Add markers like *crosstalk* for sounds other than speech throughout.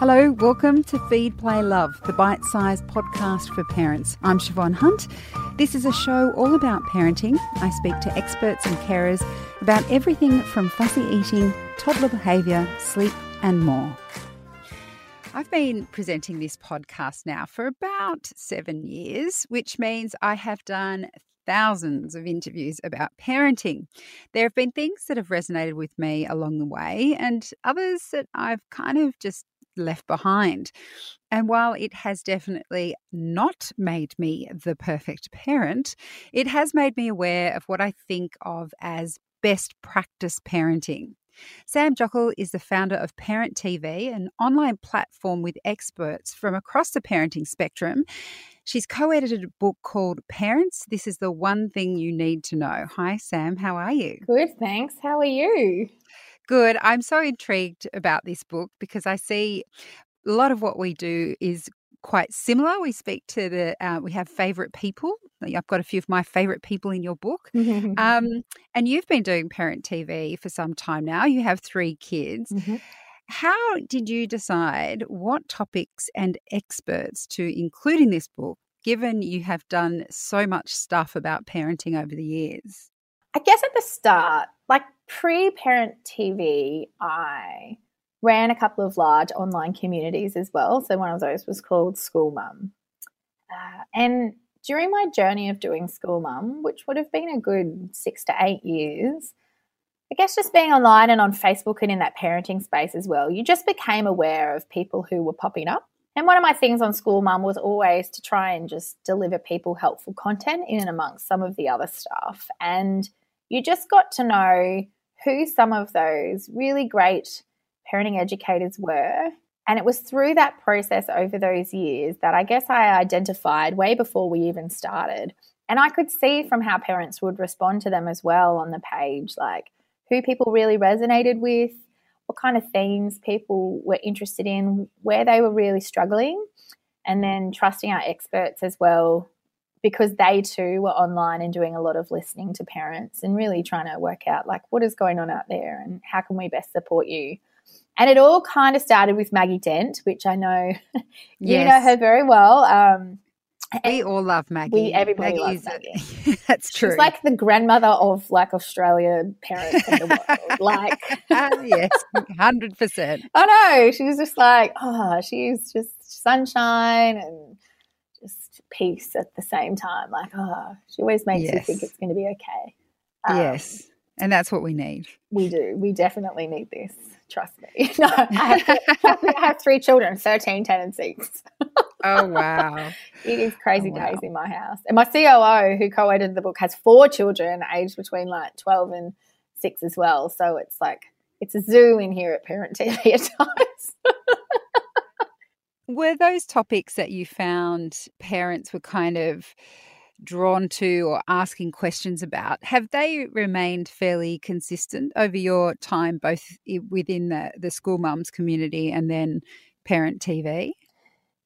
Hello, welcome to Feed, Play, Love, the bite sized podcast for parents. I'm Siobhan Hunt. This is a show all about parenting. I speak to experts and carers about everything from fussy eating, toddler behaviour, sleep, and more. I've been presenting this podcast now for about seven years, which means I have done thousands of interviews about parenting. There have been things that have resonated with me along the way, and others that I've kind of just left behind. And while it has definitely not made me the perfect parent, it has made me aware of what I think of as best practice parenting. Sam Jockel is the founder of Parent TV, an online platform with experts from across the parenting spectrum. She's co edited a book called Parents This is the One Thing You Need to Know. Hi, Sam. How are you? Good, thanks. How are you? Good. I'm so intrigued about this book because I see a lot of what we do is quite similar. We speak to the, uh, we have favorite people. I've got a few of my favorite people in your book. *laughs* um, and you've been doing Parent TV for some time now. You have three kids. Mm-hmm. How did you decide what topics and experts to include in this book, given you have done so much stuff about parenting over the years? I guess at the start, like pre parent TV, I ran a couple of large online communities as well. So one of those was called School Mum. Uh, and during my journey of doing School Mum, which would have been a good six to eight years, I guess just being online and on Facebook and in that parenting space as well, you just became aware of people who were popping up. And one of my things on School Mum was always to try and just deliver people helpful content in and amongst some of the other stuff. And you just got to know who some of those really great parenting educators were. And it was through that process over those years that I guess I identified way before we even started. And I could see from how parents would respond to them as well on the page, like who people really resonated with, what kind of themes people were interested in, where they were really struggling, and then trusting our experts as well because they too were online and doing a lot of listening to parents and really trying to work out like what is going on out there and how can we best support you. And it all kind of started with Maggie Dent, which I know *laughs* you yes. know her very well. Um, we all love Maggie. We everybody Maggie loves Maggie. *laughs* that's true. She's like the grandmother of like Australia parents in the world. *laughs* like yes, hundred percent. I know. She's just like oh, she's just sunshine and peace at the same time. Like oh, she always makes yes. you think it's going to be okay. Um, yes, and that's what we need. We do. We definitely need this. Trust me. *laughs* No, I have, *laughs* I have three children, 13, 10, and 6. oh, wow. *laughs* It is crazy oh, wow. days in my house. And my COO, who co edited the book, has four children aged between like 12 and 6 as well. So it's like, it's a zoo in here at Parent TV at times. Were those topics that you found parents were kind of drawn to or asking questions about, have they remained fairly consistent over your time, both within the, the school mums community and then parent TV?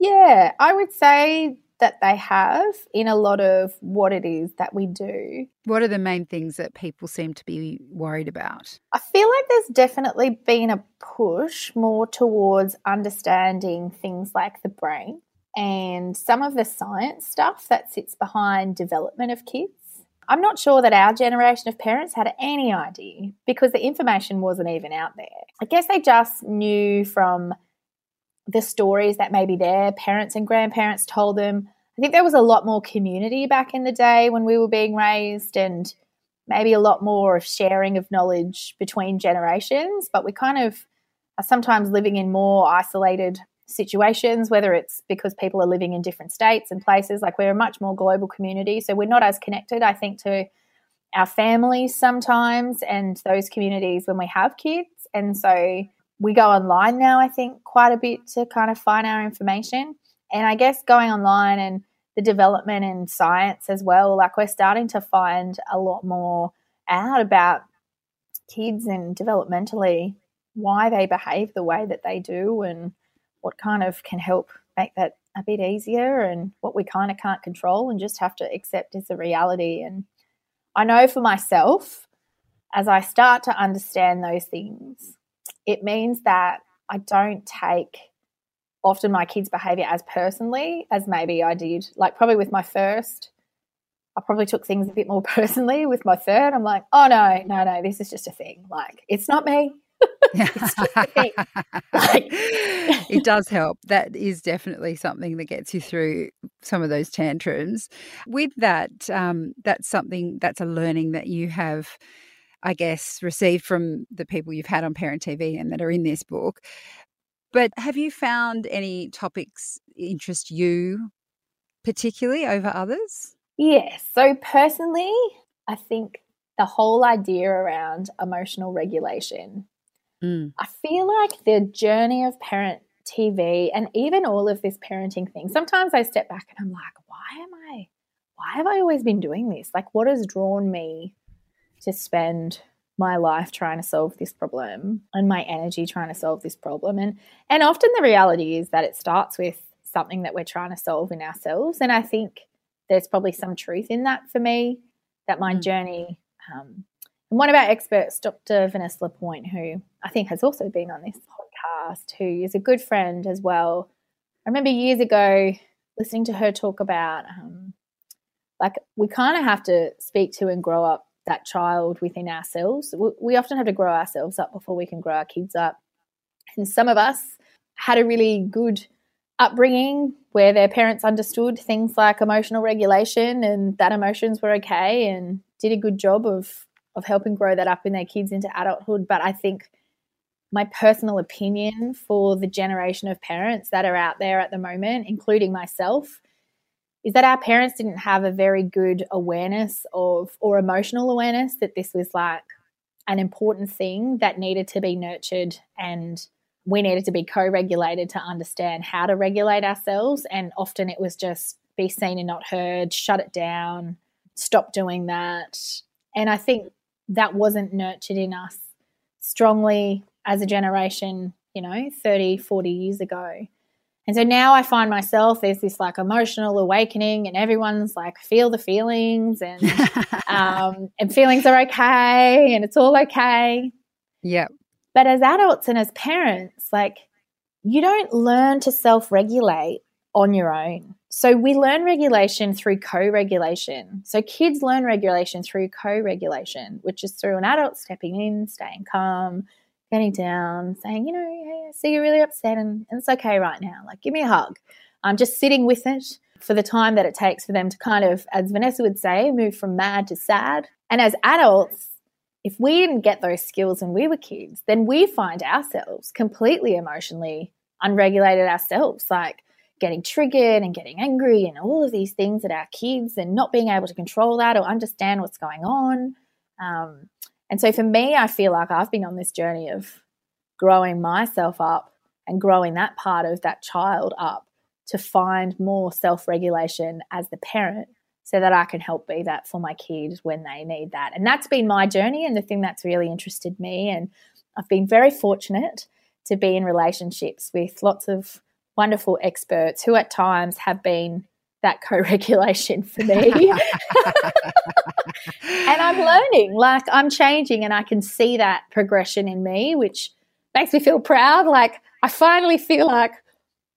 Yeah, I would say that they have in a lot of what it is that we do. What are the main things that people seem to be worried about? I feel like there's definitely been a push more towards understanding things like the brain and some of the science stuff that sits behind development of kids. I'm not sure that our generation of parents had any idea because the information wasn't even out there. I guess they just knew from the stories that maybe their parents and grandparents told them. I think there was a lot more community back in the day when we were being raised and maybe a lot more of sharing of knowledge between generations, but we kind of are sometimes living in more isolated situations, whether it's because people are living in different states and places. Like we're a much more global community, so we're not as connected, I think, to our families sometimes and those communities when we have kids. And so we go online now, I think, quite a bit to kind of find our information. And I guess going online and the development in science as well, like we're starting to find a lot more out about kids and developmentally why they behave the way that they do and what kind of can help make that a bit easier and what we kind of can't control and just have to accept as a reality. And I know for myself, as I start to understand those things, it means that I don't take often my kids' behavior as personally as maybe I did. Like probably with my first, I probably took things a bit more *laughs* personally. With my third, I'm like, oh no, no, no, this is just a thing. Like it's not me. *laughs* *laughs* like, it does help. That is definitely something that gets you through some of those tantrums. With that, um, that's something that's a learning that you have, I guess, received from the people you've had on Parent TV and that are in this book. But have you found any topics interest you particularly over others? Yes. So personally, I think the whole idea around emotional regulation Mm. I feel like the journey of parent TV and even all of this parenting thing, sometimes I step back and I'm like, why am I, why have I always been doing this? Like, what has drawn me to spend my life trying to solve this problem and my energy trying to solve this problem? And, and often the reality is that it starts with something that we're trying to solve in ourselves. And I think there's probably some truth in that for me, that my mm. journey um, and one of our experts, Dr. Vanessa Lapointe, who I think has also been on this podcast, who is a good friend as well. I remember years ago listening to her talk about um, like we kind of have to speak to and grow up that child within ourselves. We, often have to grow ourselves up before we can grow our kids up. And some of us had a really good upbringing where their parents understood things like emotional regulation and that emotions were okay and did a good job of of helping grow that up in their kids into adulthood. But I think my personal opinion for the generation of parents that are out there at the moment, including myself, is that our parents didn't have a very good awareness of or emotional awareness that this was like an important thing that needed to be nurtured and we needed to be co-regulated to understand how to regulate ourselves and often it was just be seen and not heard shut it down stop doing that and i think that wasn't nurtured in us strongly as a generation, you know, 30, 40 years ago. And so now I find myself there's this like emotional awakening, and everyone's like, feel the feelings, and *laughs* um, and feelings are okay, and it's all okay. Yeah. But as adults and as parents, like you don't learn to self regulate on your own. So we learn regulation through co-regulation. So kids learn regulation through co-regulation, which is through an adult stepping in, staying calm, getting down, saying, you know, hey, I see you're really upset and, and it's okay right now. Like, give me a hug. I'm just sitting with it for the time that it takes for them to kind of, as Vanessa would say, move from mad to sad. And as adults, if we didn't get those skills when we were kids, then we find ourselves completely emotionally unregulated ourselves. Like getting triggered and getting angry and all of these things at our kids and not being able to control that or understand what's going on. Um, and so for me, I feel like I've been on this journey of growing myself up and growing that part of that child up to find more self regulation as the parent so that I can help be that for my kids when they need that. And that's been my journey and the thing that's really interested me. And I've been very fortunate to be in relationships with lots of wonderful experts who at times have been that co-regulation for me. And i'm *laughs* learning like i'm changing and i can see that progression in me which makes me feel proud. Like i finally feel like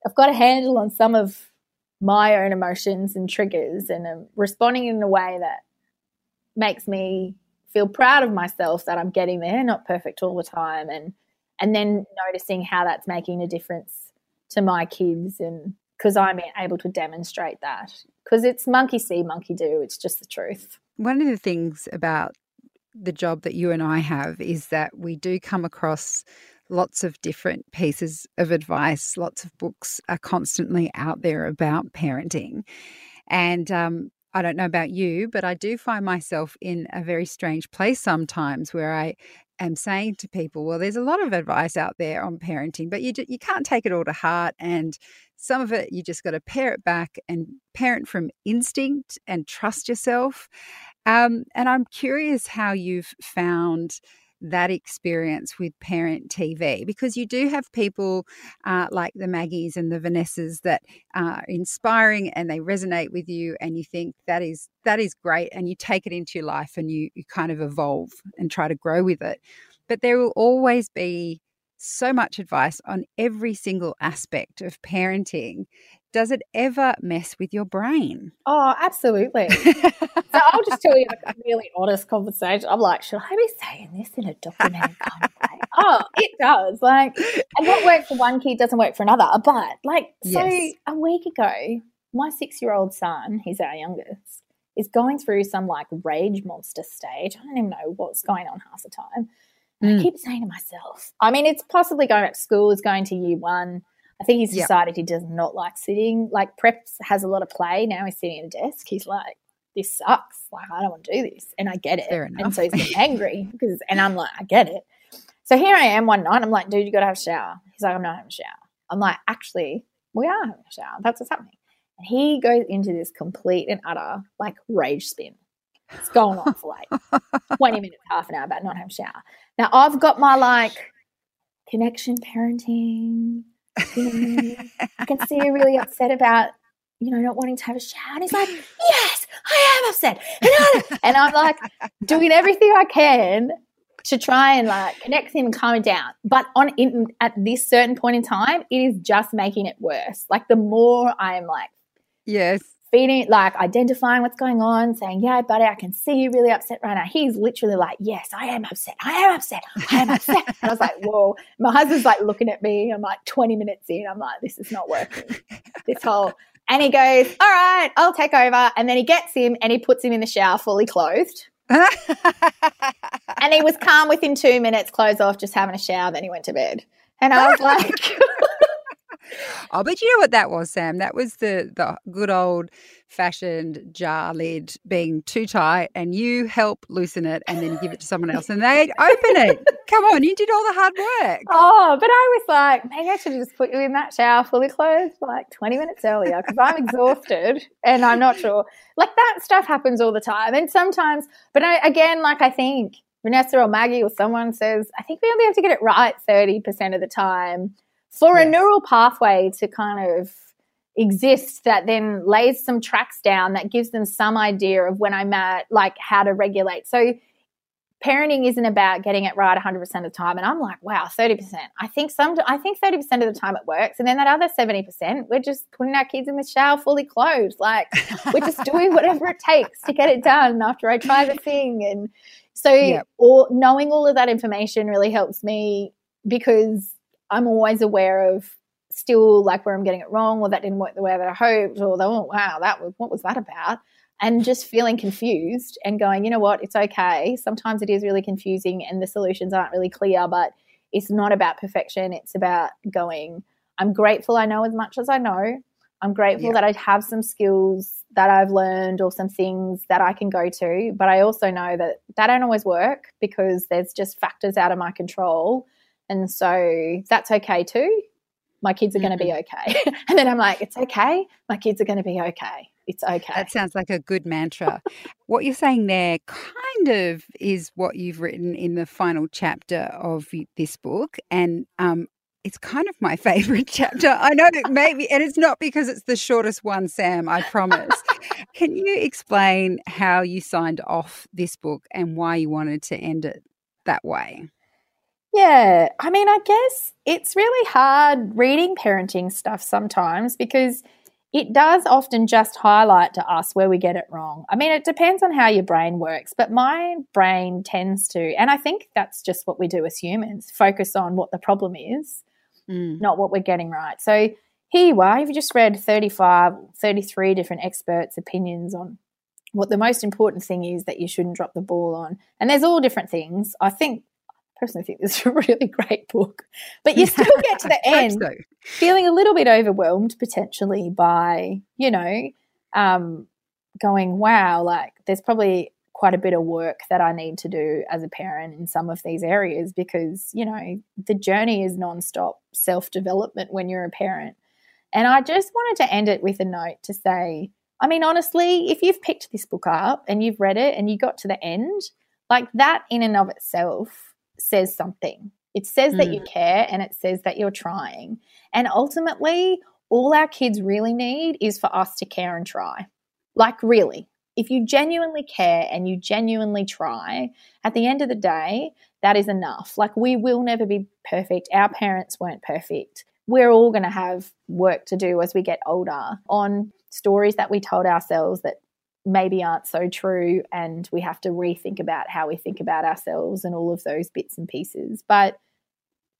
i've got a handle on some of my own emotions and triggers and I'm responding in a way that makes me feel proud of myself that i'm getting there not perfect all the time and and then noticing how that's making a difference to my kids and because I'm able to demonstrate that because it's monkey see, monkey do. It's just the truth. One of the things about the job that you and I have is that we do come across lots of different pieces of advice. Lots of books are constantly out there about parenting. And um, I don't know about you, but I do find myself in a very strange place sometimes where I am saying to people, well, there's a lot of advice out there on parenting, but you you can't take it all to heart, and some of it you just got to pare it back and parent from instinct and trust yourself. Um, and I'm curious how you've found that experience with parent TV because you do have people uh, like the Maggies and the Vanessas that are inspiring and they resonate with you and you think that is that is great and you take it into your life and you, you kind of evolve and try to grow with it. But there will always be so much advice on every single aspect of parenting. Does it ever mess with your brain? Oh, absolutely. *laughs* so I'll just tell you a really honest conversation. I'm like, should I be saying this in a documented kind of way? Oh, it does. Like, and what works for one kid doesn't work for another. But like, so yes. a week ago, my six year old son, he's our youngest, is going through some like rage monster stage. I don't even know what's going on half the time. Mm. I keep saying to myself, I mean, it's possibly going back to school, is going to year one. I think he's decided yep. he does not like sitting. Like preps has a lot of play. Now he's sitting at a desk. He's like, this sucks. Like I don't want to do this, and I get it. And so he's angry *laughs* because, and I'm like, I get it. So here I am one night. I'm like, dude, you got to have a shower. He's like, I'm not having a shower. I'm like, actually, we are having a shower. That's what's happening. And he goes into this complete and utter like rage spin. It's going on for like 20 minutes, half an hour about not having a shower. Now I've got my like connection parenting. I can see you're really upset about, you know, not wanting to have a shower. And he's like, Yes, I am upset. And, and I'm like doing everything I can to try and like connect him and calm him down. But on in, at this certain point in time, it is just making it worse. Like the more I'm like Yes. Feeding, like identifying what's going on, saying, Yeah, buddy, I can see you really upset right now. He's literally like, Yes, I am upset. I am upset. I am upset. and I was like, Whoa. My husband's like looking at me. I'm like 20 minutes in. I'm like, This is not working. this whole, and he goes, All right, I'll take over. And then he gets him and he puts him in the shower fully clothed. and he was calm within two minutes, clothes off, just having a shower. Then he went to bed. And I was *laughs* like, *laughs* Oh, but you know what that was, Sam? That was the the good old fashioned jar lid being too tight, and you help loosen it, and then give it to someone else, and they open it. Come on, you did all the hard work. Oh, but I was like, maybe I should have just put you in that shower fully clothed like twenty minutes earlier because I'm exhausted and I'm not sure. Like that stuff happens all the time, and sometimes. But I, again, like I think Vanessa or Maggie or someone says, I think we only have to get it right 30% of the time for yes. a neural pathway to kind of exist that then lays some tracks down that gives them some idea of when I'm at, like how to regulate. So parenting isn't about getting it right 100% of the time and i'm like wow 30% i think some i think 30% of the time it works and then that other 70% we're just putting our kids in the shower fully clothed like we're just doing whatever it takes to get it done after i try the thing and so yep. all, knowing all of that information really helps me because I'm always aware of still like where I'm getting it wrong or that didn't work the way that I hoped or oh wow that was what was that about? And just feeling confused and going you know what? It's okay. Sometimes it is really confusing and the solutions aren't really clear but it's not about perfection. It's about going I'm grateful I know as much as I know. I'm grateful yeah. that I have some skills that I've learned or some things that I can go to but I also know that that don't always work because there's just factors out of my control and so that's okay too. My kids are mm-hmm. going to be okay. *laughs* and then I'm like, it's okay. My kids are going to be okay. It's okay. That sounds like a good mantra. what you're saying there kind of is what you've written in the final chapter of this book. And um, it's kind of my *laughs* favorite chapter. I know it maybe, and it's not because it's the shortest one, Sam, I promise. *laughs* Can you explain how you signed off this book and why you wanted to end it that way? Yeah, I mean, I guess it's really hard reading parenting stuff sometimes because it does often just highlight to us where we get it wrong. I mean, it depends on how your brain works, but my brain tends to, and I think that's just what we do as humans focus on what the problem is, mm. not what we're getting right. So here you are, you've just read 35, 33 different experts' opinions on what the most important thing is that you shouldn't drop the ball on. And there's all different things. I think personally think this is a *laughs* really great book. But you still get to the end so. feeling a little bit overwhelmed potentially by, you know, um, going, wow, like there's probably quite a bit of work that I need to do as a parent in some of these areas because, you know, the journey is nonstop self development when you're a parent. And I just wanted to end it with a note to say, I mean, honestly, if you've picked this book up and you've read it and you got to the end, like that in and of itself says something. It says mm. that you mm. care and it says that you're trying. And ultimately, all our kids really need is for us to care and try. Like, really. if you genuinely care and you genuinely try, at the end of the day, that is enough. Like, we will never be perfect. Our parents weren't perfect. We're all going to have work to do as we get older on stories that we told ourselves that maybe aren't so true. And we have to rethink about how we think about ourselves and all of those bits and pieces. But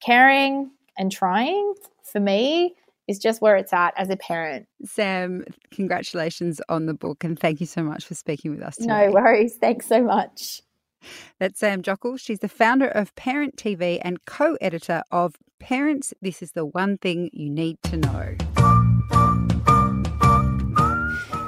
caring and trying for me is just where it's at as a parent. Sam, congratulations on the book and thank you so much for speaking with us today. No worries. Thanks so much. That's Sam Jockel. She's the founder of Parent TV and co editor of Parents This is the One Thing You Need to Know.